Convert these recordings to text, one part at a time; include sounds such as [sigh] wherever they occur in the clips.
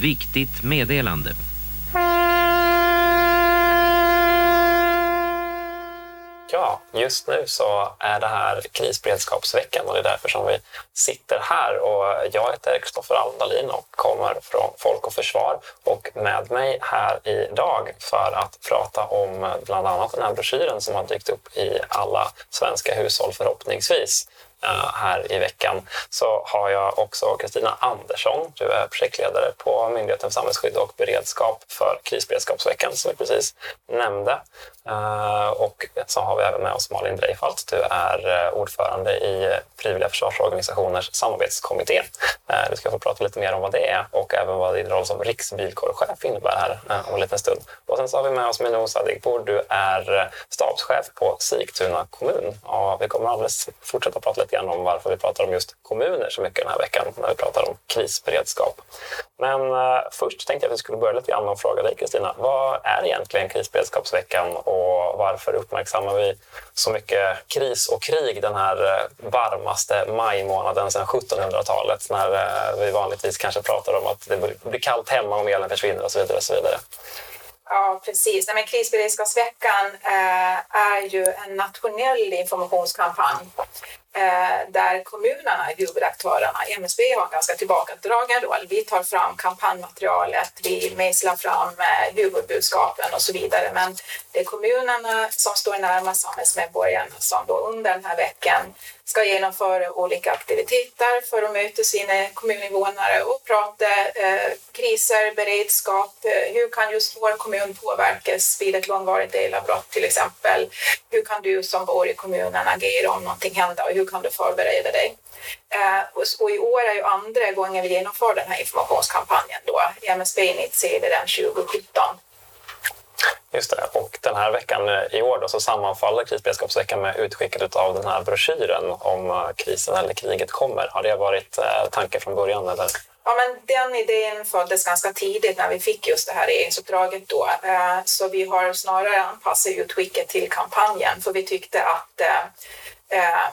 Viktigt meddelande. Ja, just nu så är det här krisberedskapsveckan och det är därför som vi sitter här. Och jag heter Kristoffer Aldalin och kommer från Folk och Försvar. Och med mig här idag för att prata om bland annat den här broschyren som har dykt upp i alla svenska hushåll förhoppningsvis Eh, här i veckan så har jag också Kristina Andersson. Du är projektledare på Myndigheten för samhällsskydd och beredskap för krisberedskapsveckan som vi precis nämnde. Eh, och så har vi även med oss Malin Dreifalt. Du är eh, ordförande i Frivilliga försvarsorganisationers samarbetskommitté. Du ska få prata lite mer om vad det är och även vad din roll som riksbilkårchef innebär här om en liten stund. Och sen så har vi med oss Minou Sadigpour. Du är stabschef på Sigtuna kommun. Och vi kommer alldeles fortsätta prata lite grann om varför vi pratar om just kommuner så mycket den här veckan när vi pratar om krisberedskap. Men eh, först tänkte jag att vi skulle börja lite grann med att fråga dig Kristina. Vad är egentligen krisberedskapsveckan och varför uppmärksammar vi så mycket kris och krig den här eh, varmaste majmånaden sedan 1700-talet när eh, vi vanligtvis kanske pratar om att det blir kallt hemma om elen försvinner och så vidare. Och så vidare. Ja, precis. Nej, men krisberedskapsveckan eh, är ju en nationell informationskampanj eh, där kommunerna är huvudaktörerna. MSB har en ganska tillbakadragen roll. Vi tar fram kampanjmaterialet, vi mejslar fram eh, huvudbudskapen och så vidare. Men det är kommunerna som står närmast samhällsmedborgarna som då under den här veckan ska genomföra olika aktiviteter för att möta sina kommuninvånare och prata eh, kriser, beredskap, eh, hur kan just vår kommun påverkas vid ett långvarigt elavbrott till exempel? Hur kan du som bor i kommunen agera om någonting händer och hur kan du förbereda dig? Eh, och, i år är ju andra gången vi genomför den här informationskampanjen då. MSB initierade den 2017 Just det. Och den här veckan eh, i år då, så sammanfaller krisberedskapsveckan med utskicket av den här broschyren om eh, krisen eller kriget kommer. Har det varit tanken från början? Eller? Ja, men den idén föddes ganska tidigt när vi fick just det här regeringsuppdraget då. Så vi har snarare anpassat utskicket till kampanjen för vi tyckte att Eh,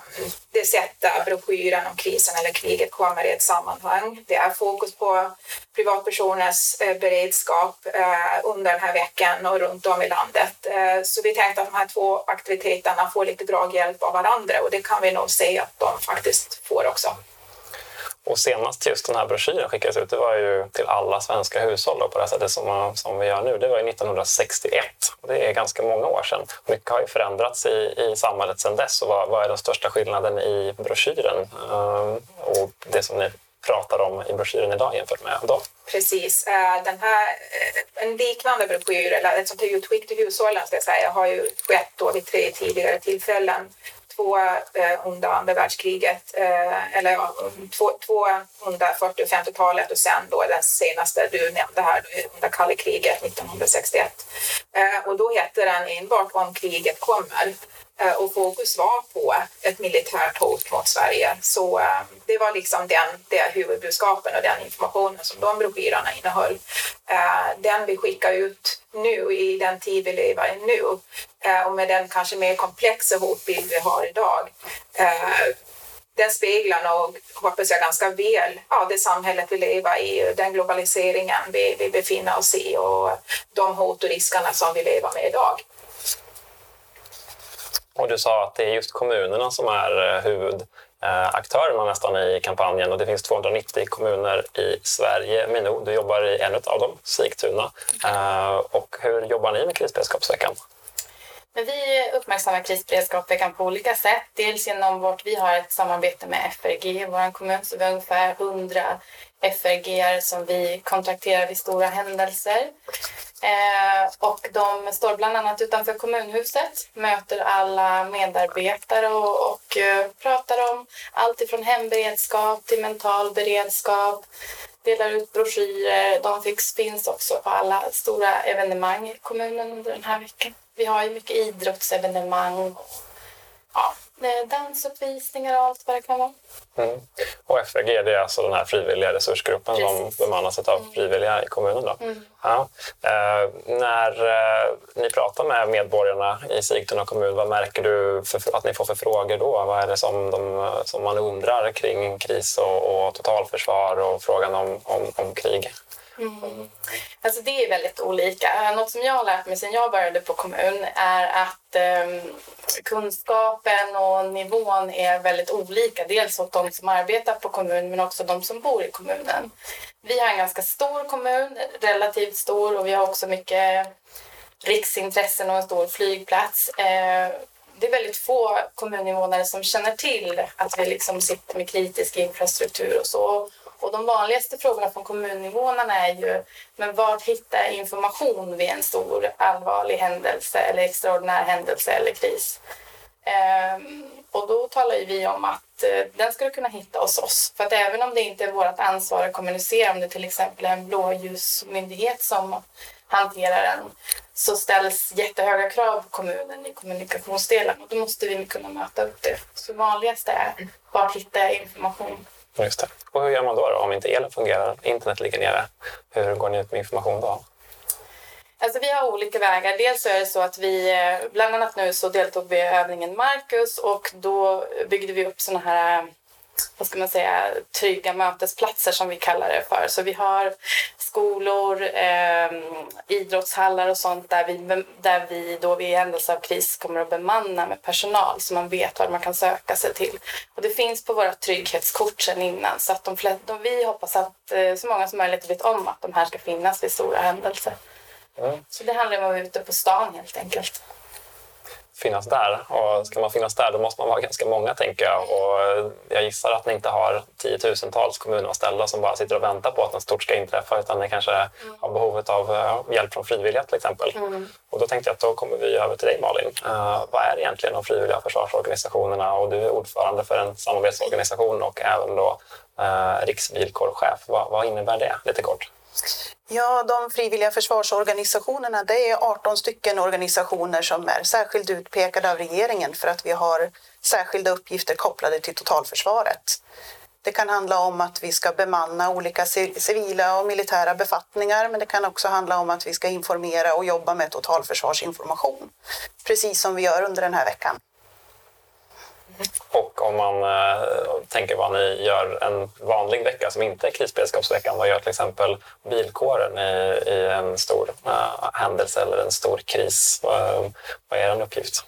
det sätter broschyren om krisen eller kriget kommer i ett sammanhang. Det är fokus på privatpersoners eh, beredskap eh, under den här veckan och runt om i landet. Så vi tänkte att de här två aktiviteterna får lite draghjälp av varandra och det kan vi nog se att de faktiskt får också. Och senast just den här broschyren skickades ut, det var ju till alla svenska hushåll då, på det sättet som, som vi gör nu. Det var ju 1961 och det är ganska många år sedan. Mycket har ju förändrats i, i samhället sedan dess. Och vad, vad är den största skillnaden i broschyren uh, och det som ni pratar om i broschyren idag jämfört med då? Precis. Eh, den här, eh, en liknande broschyr, eller ett sånt här utskick till hushållen, ska jag säga, har ju skett då vid tre tidigare tillfällen två eh, under andra världskriget, eh, eller ja, två, två under 40 och 50-talet och sen då den senaste du nämnde här under kalla kriget 1961. Eh, och då hette den enbart Om kriget kommer Eh, och fokus var på ett militärt hot mot Sverige. Så eh, det var liksom den, det huvudbudskapen och den informationen som de broschyrerna innehöll. Eh, den vi skickar ut nu i den tid vi lever i nu och med den kanske mer komplexa hotbild vi har idag. Den speglar nog, hoppas jag, ganska väl ja, det samhället vi lever i, den globaliseringen vi, vi befinner oss i och de hot och riskerna som vi lever med idag. Och du sa att det är just kommunerna som är eh, huvudaktörerna nästan i kampanjen och det finns 290 kommuner i Sverige. Minou, du jobbar i en av dem, Sigtuna. Eh, och hur jobbar ni med krisberedskapsveckan? Men vi uppmärksammar krisberedskapsveckan på olika sätt. Dels genom vårt, vi har ett samarbete med FRG i vår kommun, så vi har ungefär 100 FRG som vi kontrakterar vid stora händelser. Eh, och de står bland annat utanför kommunhuset, möter alla medarbetare och, och eh, pratar om allt ifrån hemberedskap till mental beredskap, delar ut broschyrer. De fick finns också på alla stora evenemang i kommunen under den här veckan. Vi har ju mycket idrottsevenemang. Ja, dansuppvisningar och allt vad det kan vara. Mm. Och FRG det är alltså den här frivilliga resursgruppen Precis. som bemannas av mm. frivilliga i kommunen. Då. Mm. Ja. Eh, när eh, ni pratar med medborgarna i Sigtuna kommun, vad märker du för, att ni får för frågor då? Vad är det som, de, som man undrar kring kris och, och totalförsvar och frågan om, om, om krig? Mm. Alltså det är väldigt olika. Eh, något som jag har lärt mig sedan jag började på kommun är att eh, kunskapen och nivån är väldigt olika. Dels åt de som arbetar på kommun men också de som bor i kommunen. Vi har en ganska stor kommun, relativt stor och vi har också mycket riksintressen och en stor flygplats. Eh, det är väldigt få kommuninvånare som känner till att vi liksom sitter med kritisk infrastruktur och så. Och de vanligaste frågorna från kommuninvånarna är ju men vart hittar jag information vid en stor allvarlig händelse eller extraordinär händelse eller kris? Ehm, och då talar ju vi om att eh, den ska du kunna hitta hos oss. För att även om det inte är vårt ansvar att kommunicera om det till exempel är en blåljusmyndighet som hanterar den så ställs jättehöga krav på kommunen i kommunikationsdelen och då måste vi kunna möta upp det. Så vanligast är var hittar jag information? Just det. Och hur gör man då, då om inte elen fungerar, internet ligger nere? Hur går ni ut med information då? Alltså vi har olika vägar. Dels är det så att vi, eh, bland annat nu så deltog vi i övningen Marcus och då byggde vi upp såna här vad ska man säga, trygga mötesplatser som vi kallar det för. Så vi har skolor, eh, idrottshallar och sånt där vi, där vi då vid händelse av kris kommer att bemanna med personal så man vet vad man kan söka sig till. Och det finns på våra trygghetskort sedan innan så att de, de, vi hoppas att eh, så många som möjligt vet om att de här ska finnas vid stora händelser. Mm. Så det handlar om att vara ute på stan helt enkelt finnas där. Och ska man finnas där då måste man vara ganska många tänker jag. Och jag gissar att ni inte har tiotusentals kommunanställda som bara sitter och väntar på att något stort ska inträffa utan ni kanske mm. har behovet av hjälp från frivilliga till exempel. Mm. Och då tänkte jag att då kommer vi över till dig Malin. Uh, vad är egentligen de frivilliga försvarsorganisationerna? Och du är ordförande för en samarbetsorganisation och även då uh, riksvillkorchef. Vad, vad innebär det lite kort? Ja, de frivilliga försvarsorganisationerna det är 18 stycken organisationer som är särskilt utpekade av regeringen för att vi har särskilda uppgifter kopplade till totalförsvaret. Det kan handla om att vi ska bemanna olika civila och militära befattningar men det kan också handla om att vi ska informera och jobba med totalförsvarsinformation. Precis som vi gör under den här veckan. Och om man eh, tänker vad ni gör en vanlig vecka som inte är krisberedskapsveckan, vad gör till exempel bilkåren i, i en stor eh, händelse eller en stor kris? Eh, vad är er uppgift?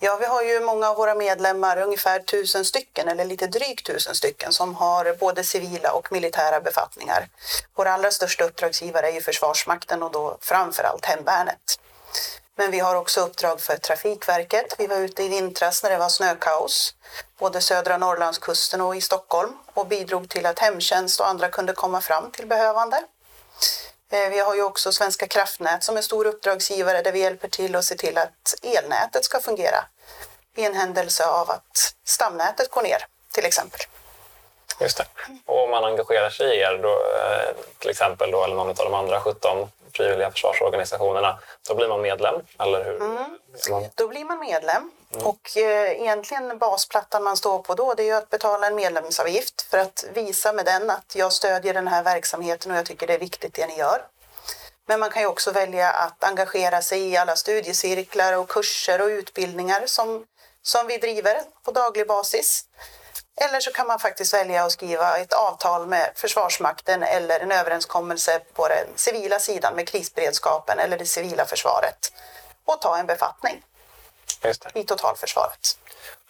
Ja, vi har ju många av våra medlemmar, ungefär tusen stycken eller lite drygt tusen stycken som har både civila och militära befattningar. Vår allra största uppdragsgivare är ju Försvarsmakten och då framför allt Hemvärnet. Men vi har också uppdrag för Trafikverket. Vi var ute i vintras när det var snökaos, både södra Norrlandskusten och i Stockholm och bidrog till att hemtjänst och andra kunde komma fram till behövande. Eh, vi har ju också Svenska kraftnät som är stor uppdragsgivare där vi hjälper till att se till att elnätet ska fungera i en händelse av att stamnätet går ner till exempel. Just det. Och om man engagerar sig i er, då, eh, till exempel, då, eller någon av de andra 17 frivilliga försvarsorganisationerna, då blir man medlem, eller hur? Mm. Då blir man medlem. Mm. Och eh, egentligen basplattan man står på då det är ju att betala en medlemsavgift för att visa med den att jag stödjer den här verksamheten och jag tycker det är viktigt det ni gör. Men man kan ju också välja att engagera sig i alla studiecirklar och kurser och utbildningar som, som vi driver på daglig basis. Eller så kan man faktiskt välja att skriva ett avtal med Försvarsmakten eller en överenskommelse på den civila sidan med krisberedskapen eller det civila försvaret och ta en befattning i totalförsvaret.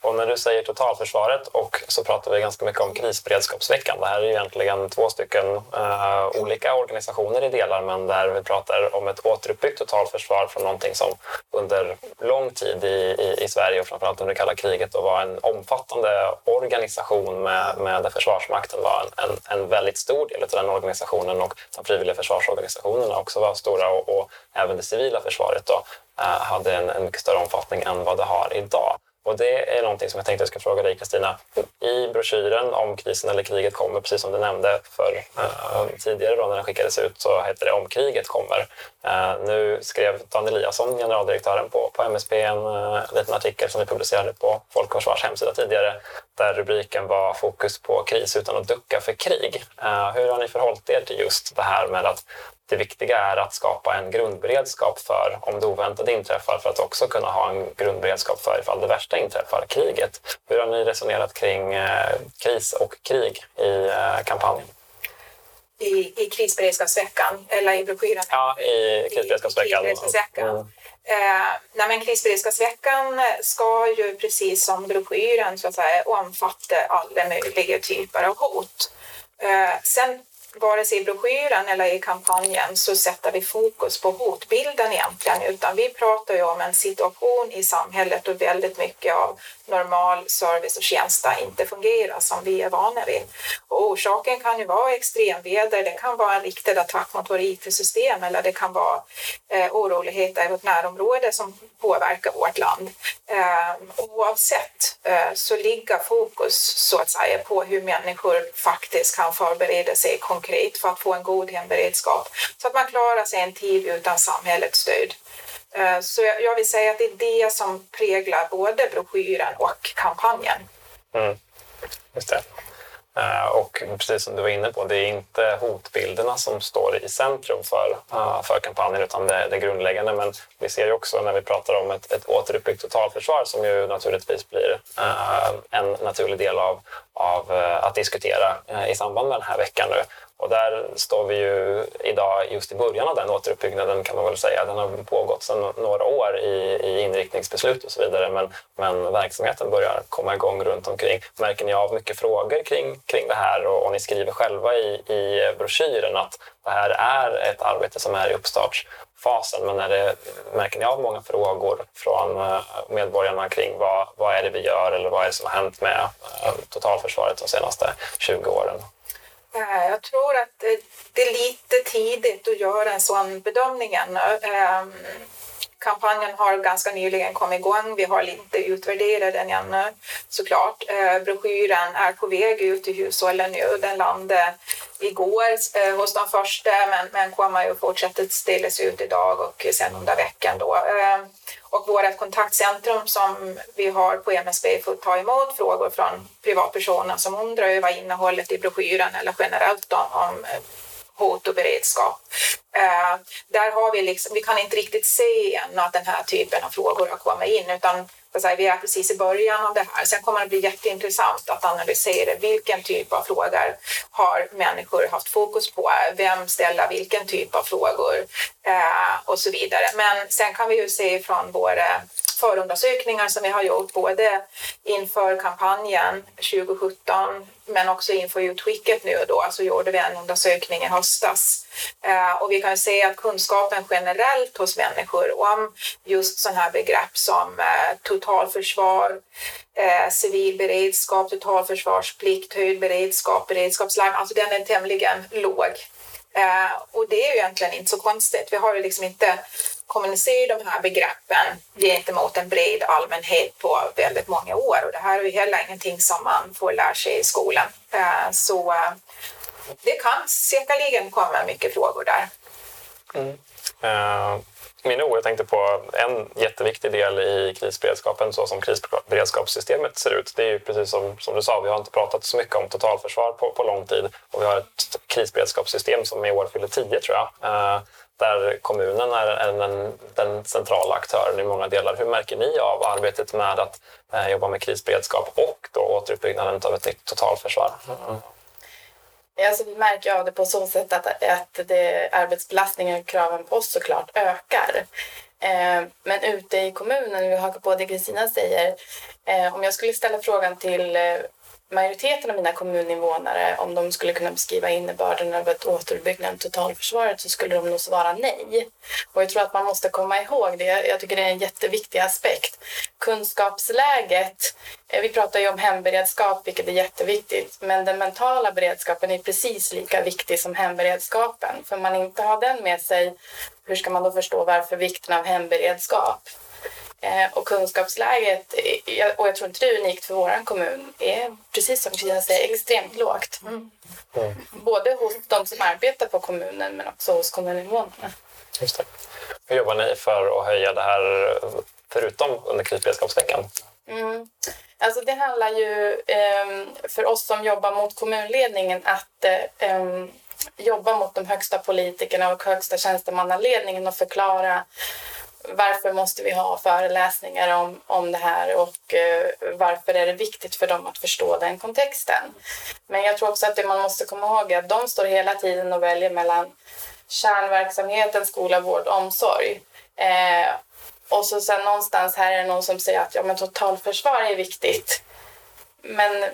Och när du säger totalförsvaret och så pratar vi ganska mycket om krisberedskapsveckan. Det här är ju egentligen två stycken uh, olika organisationer i delar men där vi pratar om ett återuppbyggt totalförsvar från någonting som under lång tid i, i, i Sverige och framförallt under kalla kriget då var en omfattande organisation med, med där Försvarsmakten var en, en, en väldigt stor del av den organisationen och de frivilliga försvarsorganisationerna också var stora och, och även det civila försvaret då, uh, hade en, en mycket större omfattning än vad det har idag. Och det är någonting som jag tänkte jag ska fråga dig Kristina. I broschyren om krisen eller kriget kommer, precis som du nämnde för uh, tidigare då när den skickades ut, så heter det om kriget kommer. Uh, nu skrev Dan Eliasson, generaldirektören på, på MSB, en uh, liten artikel som vi publicerade på Folk och Försvars hemsida tidigare, där rubriken var Fokus på kris utan att ducka för krig. Eh, hur har ni förhållit er till just det här med att det viktiga är att skapa en grundberedskap för om det oväntade inträffar för att också kunna ha en grundberedskap för ifall det värsta inträffar, kriget. Hur har ni resonerat kring eh, kris och krig i eh, kampanjen? I, i krisberedskapsveckan, eller i broschyren. Ja, i krisberedskapsveckan. I krisberedskapsveckan. Mm. Eh, nej, men krisberedskapsveckan ska ju precis som broschyren så att säga, omfatta alla möjliga typer av hot. Eh, sen vare sig i broschyren eller i kampanjen så sätter vi fokus på hotbilden egentligen utan vi pratar ju om en situation i samhället då väldigt mycket av normal service och tjänster inte fungerar som vi är vana vid. Och orsaken kan ju vara extremväder, det kan vara en riktad attack mot våra IT-system eller det kan vara eh, oroligheter i vårt närområde som påverkar vårt land. Eh, oavsett eh, så ligger fokus så att säga på hur människor faktiskt kan förbereda sig konkret för att få en god hemberedskap så att man klarar sig en tid utan samhällets stöd. Eh, så jag vill säga att det är det som präglar både broschyren och kampanjen. Mm. Just det. Eh, och precis som du var inne på, det är inte hotbilderna som står i centrum för, eh, för kampanjen utan det, det grundläggande. Men vi ser ju också när vi pratar om ett, ett återuppbyggt totalförsvar som ju naturligtvis blir en naturlig del av, av att diskutera i samband med den här veckan nu. Och där står vi ju idag just i början av den återuppbyggnaden kan man väl säga. Den har pågått sedan några år i, i inriktningsbeslut och så vidare men, men verksamheten börjar komma igång runt omkring. Märker ni av mycket frågor kring, kring det här och, och ni skriver själva i, i broschyren att det här är ett arbete som är i uppstartsfasen men är det, märker ni av många frågor från eh, medborgarna kring vad, vad är det vi gör eller vad är det som har hänt med eh, totalförsvaret de senaste 20 åren? Jag tror att eh, det är lite tidigt att göra en sån bedömning ännu. Ehm, Kampanjen har ganska nyligen kommit igång. Vi har inte utvärderat den ännu såklart. Eh, broschyren är på väg ut till hushållen nu. Den landade igår eh, hos de första men, men kommer ju fortsätta ställas ut idag och sen under veckan då. Eh, och vårt kontaktcentrum som vi har på MSB får ta emot frågor från privatpersoner som undrar över innehållet i broschyren eller generellt om, om hot och beredskap. Eh, där har vi liksom, vi kan inte riktigt se än att den här typen av frågor har kommit in utan säga, vi är precis i början av det här. Sen kommer det bli jätteintressant att analysera vilken typ av frågor har människor haft fokus på? Vem ställer vilken typ av frågor? Eh, och så vidare. Men sen kan vi ju se från våra förundersökningar som vi har gjort både inför kampanjen 2017 men också inför utskicket nu då så gjorde vi en undersökning i höstas Eh, och vi kan se att kunskapen generellt hos människor om just sådana här begrepp som eh, totalförsvar, eh, civil beredskap, totalförsvarsplikt, höjd beredskap, beredskapslarm, alltså den är tämligen låg. Eh, och det är ju egentligen inte så konstigt. Vi har ju liksom inte kommunicerat de här begreppen gentemot en bred allmänhet på väldigt många år och det här är ju heller ingenting som man får lära sig i skolan. Eh, så eh, det kan säkerligen komma mycket frågor där. Mm. Eh, uh, Minou, jag tänkte på en jätteviktig del i krisberedskapen så som krisberedskapssystemet ser ut. Det är ju precis som, som du sa, vi har inte pratat så mycket om totalförsvar på, på lång tid och vi har ett krisberedskapssystem som i år fyller tio tror jag. Uh, där kommunen är, den, den, centrala aktören i många delar. Hur märker ni av arbetet med att eh, jobba med krisberedskap och då återuppbyggnaden av ett nytt totalförsvar? Mm. Alltså, vi märker av det på så sätt att, att det, arbetsbelastningen och kraven på oss såklart ökar. Eh, men ute i kommunen, vi hakar på det Kristina säger, eh, om jag skulle ställa frågan till eh, majoriteten av mina kommuninvånare, om de skulle kunna beskriva innebörden av ett återuppbyggnad av totalförsvaret så skulle de nog svara nej. Och jag tror att man måste komma ihåg det. Jag tycker det är en jätteviktig aspekt. Kunskapsläget, eh, vi pratar ju om hemberedskap vilket är jätteviktigt, men den mentala beredskapen är precis lika viktig som hemberedskapen. För man inte har den med sig, hur ska man då förstå varför vikten av hemberedskap? Eh, och kunskapsläget, och jag tror inte det är unikt för vår kommun, är precis som Kristina säger extremt lågt. Mm. Mm. Både hos de som arbetar på kommunen men också hos kommuninvånarna. Just det. Hur jobbar ni för att höja det här förutom under krisberedskapsveckan? Mm. Alltså det handlar ju um, för oss som jobbar mot kommunledningen att um, jobba mot de högsta politikerna och högsta tjänstemannaledningen och förklara varför måste vi ha föreläsningar om, om det här och eh, varför är det viktigt för dem att förstå den kontexten. Men jag tror också att det man måste komma ihåg är att de står hela tiden och väljer mellan kärnverksamheten, skola, vård, omsorg. Eh, och så sen någonstans här är det någon som säger att ja, men totalförsvar är viktigt. Men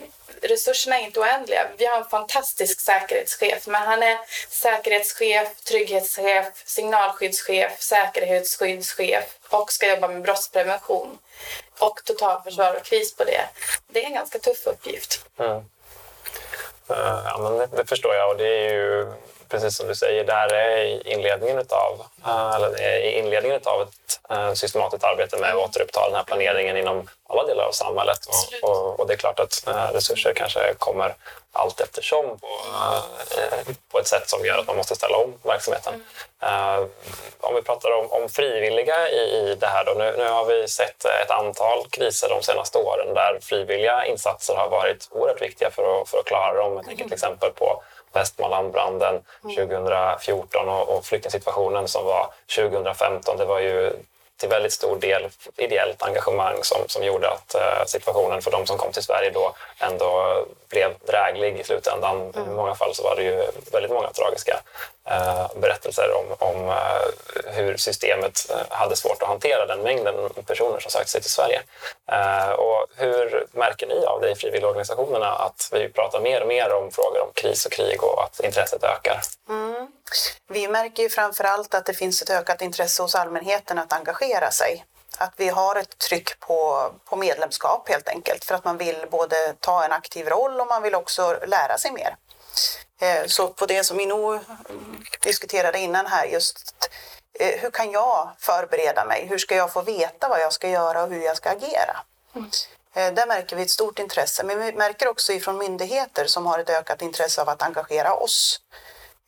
resurserna är inte oändliga. Vi har en fantastisk säkerhetschef, men han är säkerhetschef, trygghetschef, signalskyddschef, säkerhetsskyddschef och ska jobba med brottsprevention och totalförsvar och kris på det. Det är en ganska tuff uppgift. Mm. Eh, ja, men det, det, förstår jag och det är ju precis som du säger, där är inledningen utav, uh, eller är inledningen utav ett uh, systematiskt arbete med att återuppta den här planeringen inom alla delar av samhället. Och, och, det är klart att uh, resurser kanske kommer allt eftersom på, på ett sätt som gör att man måste ställa om verksamheten. Mm. om vi pratar om, om frivilliga i, i det här då. Nu, nu har vi sett ett antal kriser de senaste åren där frivilliga insatser har varit oerhört viktiga för att, för att klara dem. Jag tänker till exempel på Västmanlandbranden 2014 och, och flyktingsituationen som var 2015. Det var ju till väldigt stor del ideellt engagemang som, som gjorde att eh, situationen för de som kom till Sverige då ändå blev dräglig i slutändan. Mm. I många fall så var det ju väldigt många tragiska Eh, berättelser om, om eh, hur systemet eh, hade svårt att hantera den mängden personer som sökte sig till Sverige. Och hur märker ni av det i frivilligorganisationerna att vi pratar mer och mer om frågor om kris och krig och att intresset ökar? Mm. Vi märker ju framför allt att det finns ett ökat intresse hos allmänheten att engagera sig. Att vi har ett tryck på, på medlemskap helt enkelt för att man vill både ta en aktiv roll och man vill också lära sig mer. Eh, så på det som Minno diskuterade innan här, just eh, hur kan jag förbereda mig? Hur ska jag få veta vad jag ska göra och hur jag ska agera? Mm. Där märker vi ett stort intresse, men vi märker också ifrån myndigheter som har ett ökat intresse av att engagera oss.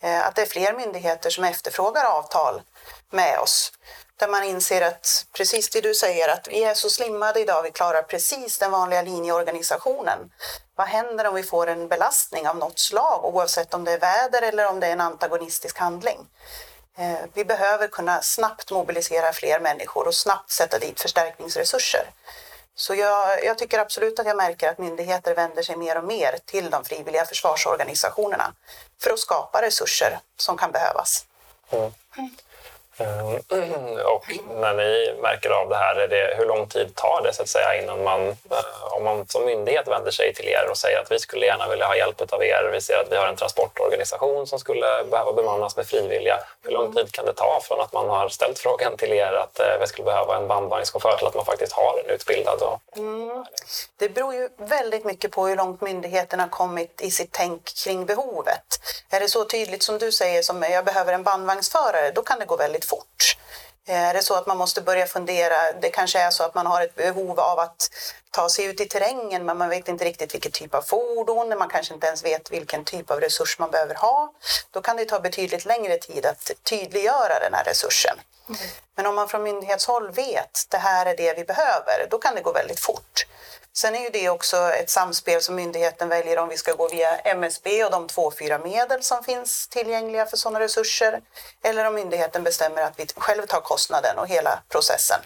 Att det är fler myndigheter som efterfrågar avtal med oss. Där man inser att, precis det du säger, att vi är så slimmade idag, vi klarar precis den vanliga linjeorganisationen. Vad händer om vi får en belastning av något slag, oavsett om det är väder eller om det är en antagonistisk handling? Eh, vi behöver kunna snabbt mobilisera fler människor och snabbt sätta dit förstärkningsresurser. Så jag, jag, tycker absolut att jag märker att myndigheter vänder sig mer och mer till de frivilliga försvarsorganisationerna för att skapa resurser som kan behövas. Mm. Ehm, och när ni märker av det här, är det, hur lång tid tar det så att säga innan man, eh, om man som myndighet vänder sig till er och säger att vi skulle gärna vilja ha hjälp av er, vi ser att vi har en transportorganisation som skulle behöva bemannas med frivilliga. Hur lång tid kan det ta från att man har ställt frågan till er att eh, vi skulle behöva en bandvagnschaufför till att man faktiskt har en utbildad? Och... Mm. Det beror ju väldigt mycket på hur långt myndigheten har kommit i sitt tänk kring behovet. Är det så tydligt som du säger, som jag behöver en bandvagnsförare, då kan det gå väldigt fort. Är det så att man måste börja fundera, det kanske är så att man har ett behov av att ta sig ut i terrängen men man vet inte riktigt vilken typ av fordon, man kanske inte ens vet vilken typ av resurs man behöver ha. Då kan det ta betydligt längre tid att tydliggöra den här resursen. Mm. Men om man från myndighetshåll vet det här är det vi behöver, då kan det gå väldigt fort. Sen är ju det också ett samspel som myndigheten väljer om vi ska gå via MSB och de 2.4-medel som finns tillgängliga för sådana resurser eller om myndigheten bestämmer att vi själv tar kostnaden och hela processen.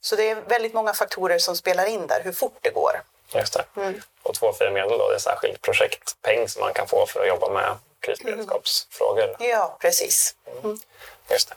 Så det är väldigt många faktorer som spelar in där, hur fort det går. Just det. Mm. Och 2.4-medel då, det är särskild projektpeng som man kan få för att jobba med krisberedskapsfrågor? Mm. Ja, precis. Mm. Just det.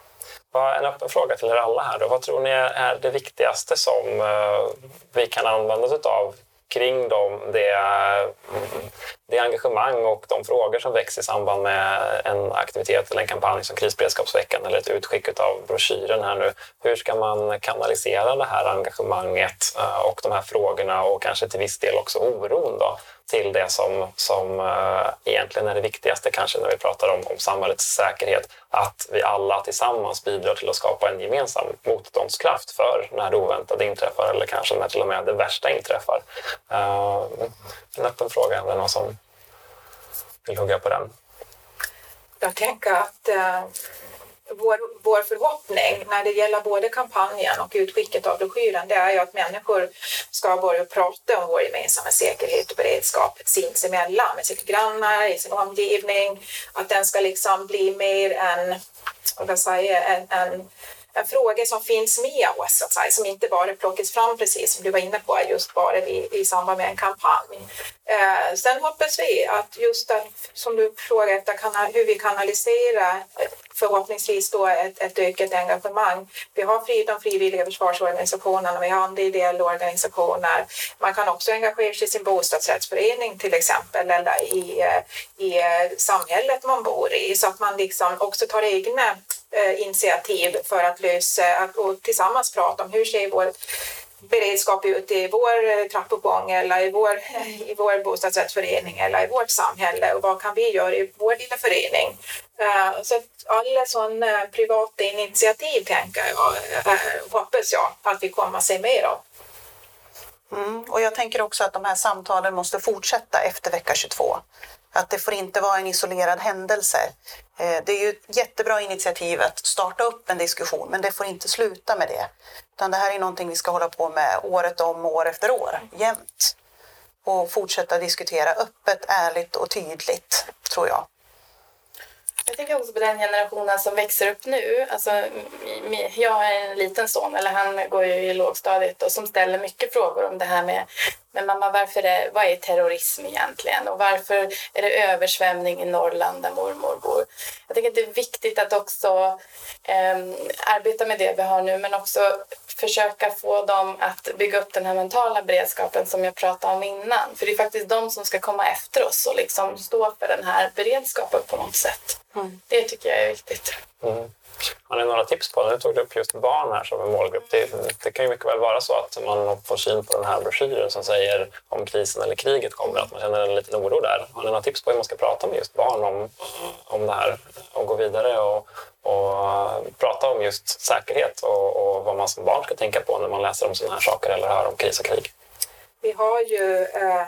En öppen fråga till er alla här. Då. Vad tror ni är det viktigaste som eh, vi kan använda oss av kring de det, mm, det engagemang och de frågor som väcks i samband med en aktivitet eller en kampanj som Krisberedskapsveckan eller ett utskick av broschyren här nu. Hur ska man kanalisera det här engagemanget eh, och de här frågorna och kanske till viss del också oron då, till det som, som eh, egentligen är det viktigaste kanske när vi pratar om, om samhällets säkerhet. Att vi alla tillsammans bidrar till att skapa en gemensam motståndskraft för när det oväntade inträffar eller kanske när till och med det värsta inträffar. Eh, en öppen fråga, är det någon som vill hugga på den? Jag tänker att eh, vår, vår förhoppning när det gäller både kampanjen och utskicket av broschyren det är ju att människor ska börja prata om vår gemensamma säkerhet och beredskap sinsemellan, med sina grannar, i sin omgivning. Att den ska liksom bli mer en, vad ska jag säga, en, en en fråga som finns med oss, så att säga, som inte bara plockas fram precis som du var inne på, just bara i, i samband med en kampanj. Eh, sen hoppas vi att just att, som du frågar efter, hur vi kanaliserar eh, förhoppningsvis då ett, ett ökat engagemang. Vi har fri, de frivilliga försvarsorganisationerna, vi har andra ideella organisationer. Man kan också engagera sig i sin bostadsrättsförening till exempel eller i, eh, i eh, samhället man bor i så att man liksom också tar egna Eh, initiativ för att lösa att, och tillsammans prata om hur ser vår beredskap ut i vår eh, trappuppgång eller i vår, [laughs] i vår bostadsrättsförening eller i vårt samhälle och vad kan vi göra i vår lilla förening? Eh, så att alla sådana privata initiativ tänker jag, hoppas jag att vi kommer att se mer av. Mm, och jag tänker också att de här samtalen måste fortsätta efter vecka 22. Att det får inte vara en isolerad händelse. Eh, det är ju ett jättebra initiativ att starta upp en diskussion, men det får inte sluta med det. Utan det här är någonting vi ska hålla på med året om, år efter år, jämt. Och fortsätta diskutera öppet, ärligt och tydligt, tror jag. Jag tänker också på den generationen som växer upp nu. Alltså, jag har en liten son, eller han går ju i lågstadiet och som ställer mycket frågor om det här med men mamma, varför är, vad är terrorism egentligen? Och varför är det översvämning i Norrland där mormor bor? Jag tänker att det är viktigt att också eh, arbeta med det vi har nu men också försöka få dem att bygga upp den här mentala beredskapen som jag pratade om innan. För det är faktiskt de som ska komma efter oss och liksom stå för den här beredskapen på något sätt. Mm. Det tycker jag är viktigt. Mm. Har ni några tips på, nu tog du upp just barn här som en målgrupp. Det, det, kan ju mycket väl vara så att man får syn på den här broschyren som säger om krisen eller kriget kommer, att man känner en liten oro där. Har ni några tips på hur man ska prata med just barn om, om det här och gå vidare och, och prata om just säkerhet och, och vad man som barn ska tänka på när man läser om sådana här saker eller hör om kris och krig? Vi har ju äh,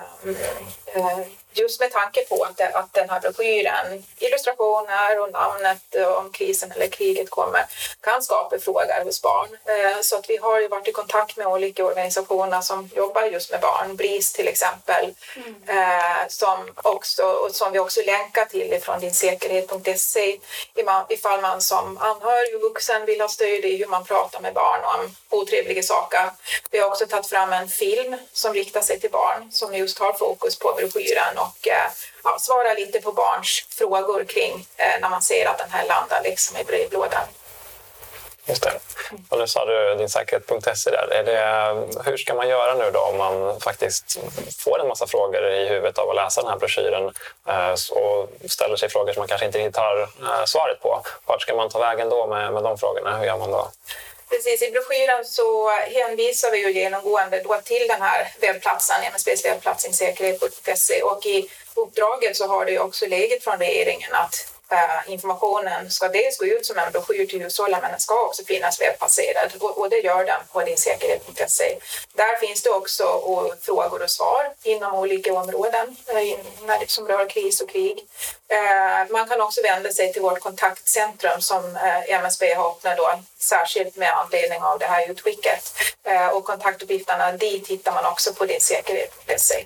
äh, just med tanke på att, att den här broschyren, illustrationer och namnet om krisen eller kriget kommer, kan skapa frågor hos barn. Eh, så att vi har ju varit i kontakt med olika organisationer som jobbar just med barn, BRIS till exempel, mm. Eh, som, också, och som vi också länkar till ifrån dinsäkerhet.se ifall man som anhörig och vuxen vill ha stöd i hur man pratar med barn om otrevliga saker. Vi har också tagit fram en film som riktar sig till barn som just har fokus på broschyren och eh, ja, svara lite på barns frågor kring eh, när man ser att den här landar liksom i brevlådan. Just det. Och nu sa du din säkerhet.se där. Är det, eh, hur ska man göra nu då om man faktiskt får en massa frågor i huvudet av att läsa den här broschyren eh, och ställer sig frågor som man kanske inte riktigt har svaret på? Vart ska man ta vägen då med, med de frågorna? Hur gör man då? Precis, i broschyren så hänvisar vi ju genomgående då till den här webbplatsen, MSBs webbplats och i uppdraget så har det också legat från regeringen att Informationen ska dels gå ut som en broschyr till hushållen men den ska också finnas webbbaserad och, och det gör den på dinsäkerhet.se. Där finns det också och, frågor och svar inom olika områden uh, som rör kris och krig. Eh, man kan också vända sig till vårt kontaktcentrum som eh, MSB har öppnat då, särskilt med anledning av det här utskicket. Eh, och kontaktuppgifterna dit hittar man också på dinsäkerhet.se.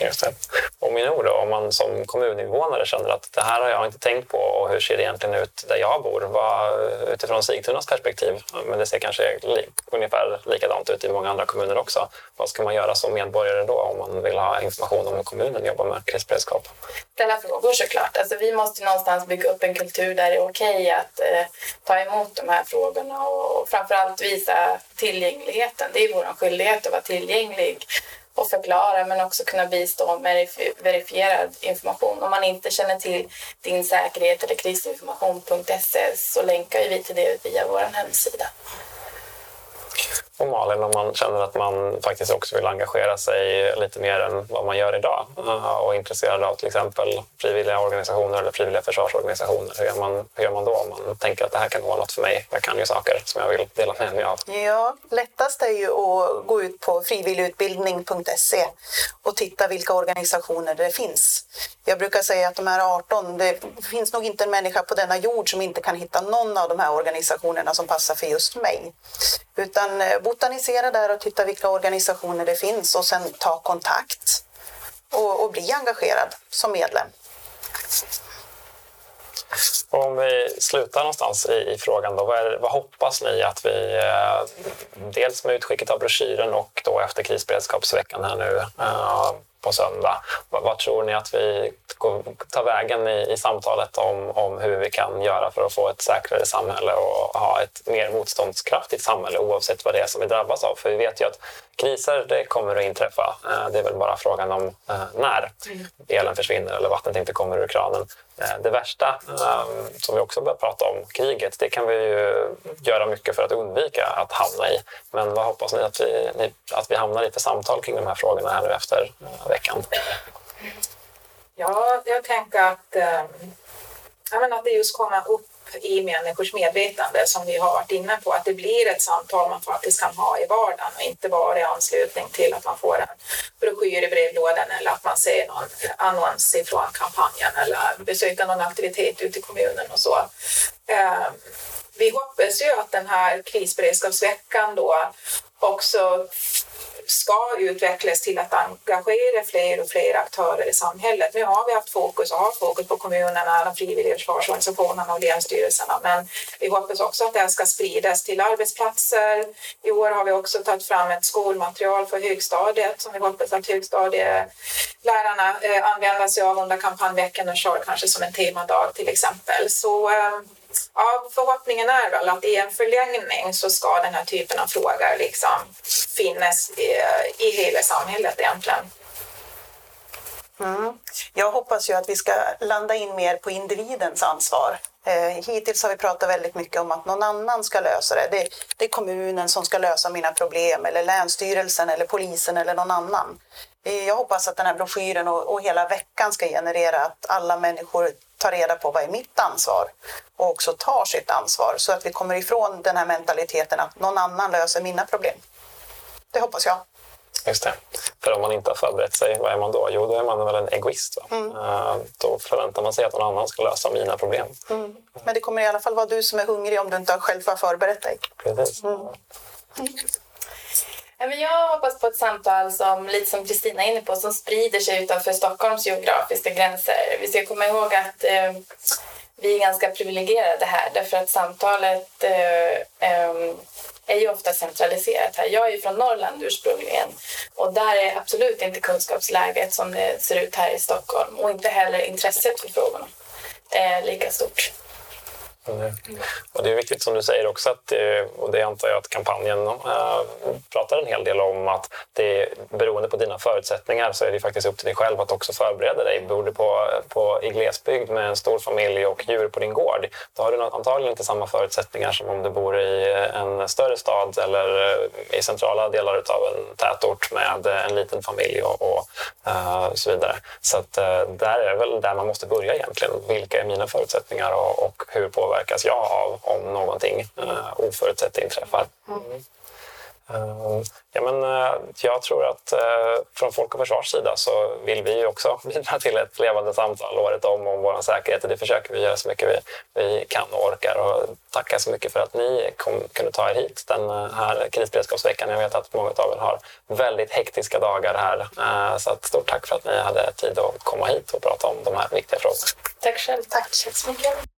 Just det. Och min ord då, om man som kommuninvånare känner att det här har jag inte tänkt på och hur ser det egentligen ut där jag bor? Vad, utifrån Sigtunas perspektiv, men det ser kanske li, ungefär likadant ut i många andra kommuner också. Vad ska man göra som medborgare då om man vill ha information om hur kommunen jobbar med krisberedskap? Ställa frågor såklart. Alltså, vi måste någonstans bygga upp en kultur där det är okej okay att eh, ta emot de här frågorna och framförallt visa tillgängligheten. Det är vår skyldighet att vara tillgänglig och förklara men också kunna bistå med verifierad information. Om man inte känner till din säkerhet eller krisinformation.se så länkar vi till det via vår hemsida på Malin, om man känner att man faktiskt också vill engagera sig lite mer än vad man gör idag eh, och är intresserad av till exempel frivilliga organisationer eller frivilliga försvarsorganisationer. Hur gör man, hur gör man då om man tänker att det här kan vara något för mig? Jag kan ju saker som jag vill dela med mig av. Ja, lättast är ju att gå ut på frivilligutbildning.se och titta vilka organisationer det finns. Jag brukar säga att de här 18, det finns nog inte en människa på denna jord som inte kan hitta någon av de här organisationerna som passar för just mig. Utan eh, botanisera där och titta vilka organisationer det finns och sen ta kontakt och, och bli engagerad som medlem. Om vi slutar någonstans i, i frågan, då, vad, är, vad, hoppas ni att vi, eh, dels med utskicket av broschyren och då efter krisberedskapsveckan här nu eh, på söndag, vad, tror ni att vi tar vägen i, i samtalet om, om hur vi kan göra för att få ett säkrare samhälle och ha ett mer motståndskraftigt samhälle oavsett vad det är som vi drabbas av? För vi vet ju att kriser det kommer att inträffa. Eh, det är väl bara frågan om eh, när elen försvinner eller vattnet inte kommer ur kranen. Eh, det värsta eh, som vi också börjar prata om, kriget, det kan vi ju göra mycket för att undvika att hamna i. Men vad hoppas ni att vi, att vi hamnar i för samtal kring de här frågorna här nu efter eh, veckan? Ja, jag tänker att, äh, att det just kommer upp i människors medvetande som vi har varit inne på, att det blir ett samtal man faktiskt kan ha i vardagen och inte bara i anslutning till att man får en broschyr i brevlådan eller att man ser någon annons ifrån kampanjen eller besöker någon aktivitet ute i kommunen och så. Ehm, vi hoppas ju att den här krisberedskapsveckan då också ska utvecklas till att engagera fler och fler aktörer i samhället. Nu har vi haft fokus och har fokus på kommunerna, de frivilliga försvarsorganisationerna och länsstyrelserna, men vi hoppas också att det här ska spridas till arbetsplatser. I år har vi också tagit fram ett skolmaterial för högstadiet som vi hoppas att högstadielärarna eh, använder sig av under kampanjveckan och kör kanske som en temadag till exempel. Så eh, ja, förhoppningen är väl att i en förlängning så ska den här typen av frågor liksom finnas i, i hela samhället egentligen. Mm. Jag hoppas ju att vi ska landa in mer på individens ansvar. Eh, hittills har vi pratat väldigt mycket om att någon annan ska lösa det. det. det. är kommunen som ska lösa mina problem eller Länsstyrelsen eller polisen eller någon annan. Eh, jag hoppas att den här broschyren och, och hela veckan ska generera att alla människor tar reda på vad är mitt ansvar och också tar sitt ansvar så att vi kommer ifrån den här mentaliteten att någon annan löser mina problem. Det hoppas jag. Just det. För om man inte har förberett sig, vad är man då? Jo, då är man väl en egoist. Mm. Uh, då förväntar man sig att någon annan ska lösa mina problem. Mm. Men det kommer i alla fall vara du som är hungrig om du inte själv har förberett dig. Precis. Mm. Jag hoppas på ett samtal som, lite som Kristina är inne på, som sprider sig utanför Stockholms geografiska gränser. Vi ska komma ihåg att eh, vi är ganska privilegierade här därför att samtalet eh, eh, är ju ofta centraliserat här. Jag är ju från Norrland ursprungligen och där är absolut inte kunskapsläget som det ser ut här i Stockholm och inte heller intresset för frågorna eh, lika stort. Mm. mm. Och det är viktigt som du säger också, att, och det antar jag att kampanjen äh, pratar en hel del om, att det är, beroende på dina förutsättningar så är det faktiskt upp till dig själv att också förbereda dig. Bor du på, på, i glesbygd med en stor familj och djur på din gård, då har du antagligen inte samma förutsättningar som om du bor i eh, en större stad eller eh, i centrala delar av en tätort med en liten familj och, och äh, så vidare. Så att, äh, där är väl där man måste börja egentligen. Vilka är mina förutsättningar och, och hur påverkar påverkas jag av om någonting uh, oförutsett inträffar. Mm. Uh, ja, men, uh, jag tror att uh, från Folk och Försvars sida så vill vi också [laughs] bidra till ett levande samtal året om om vår säkerhet och det försöker vi göra så mycket vi, vi kan och orkar. Och tacka så mycket för att ni kom, kunde ta er hit den här krisberedskapsveckan. Jag vet att många av er har väldigt hektiska dagar här. Så ett stort tack för att ni hade tid att komma hit och prata om de här viktiga frågorna. Tack själv. Tack så mycket.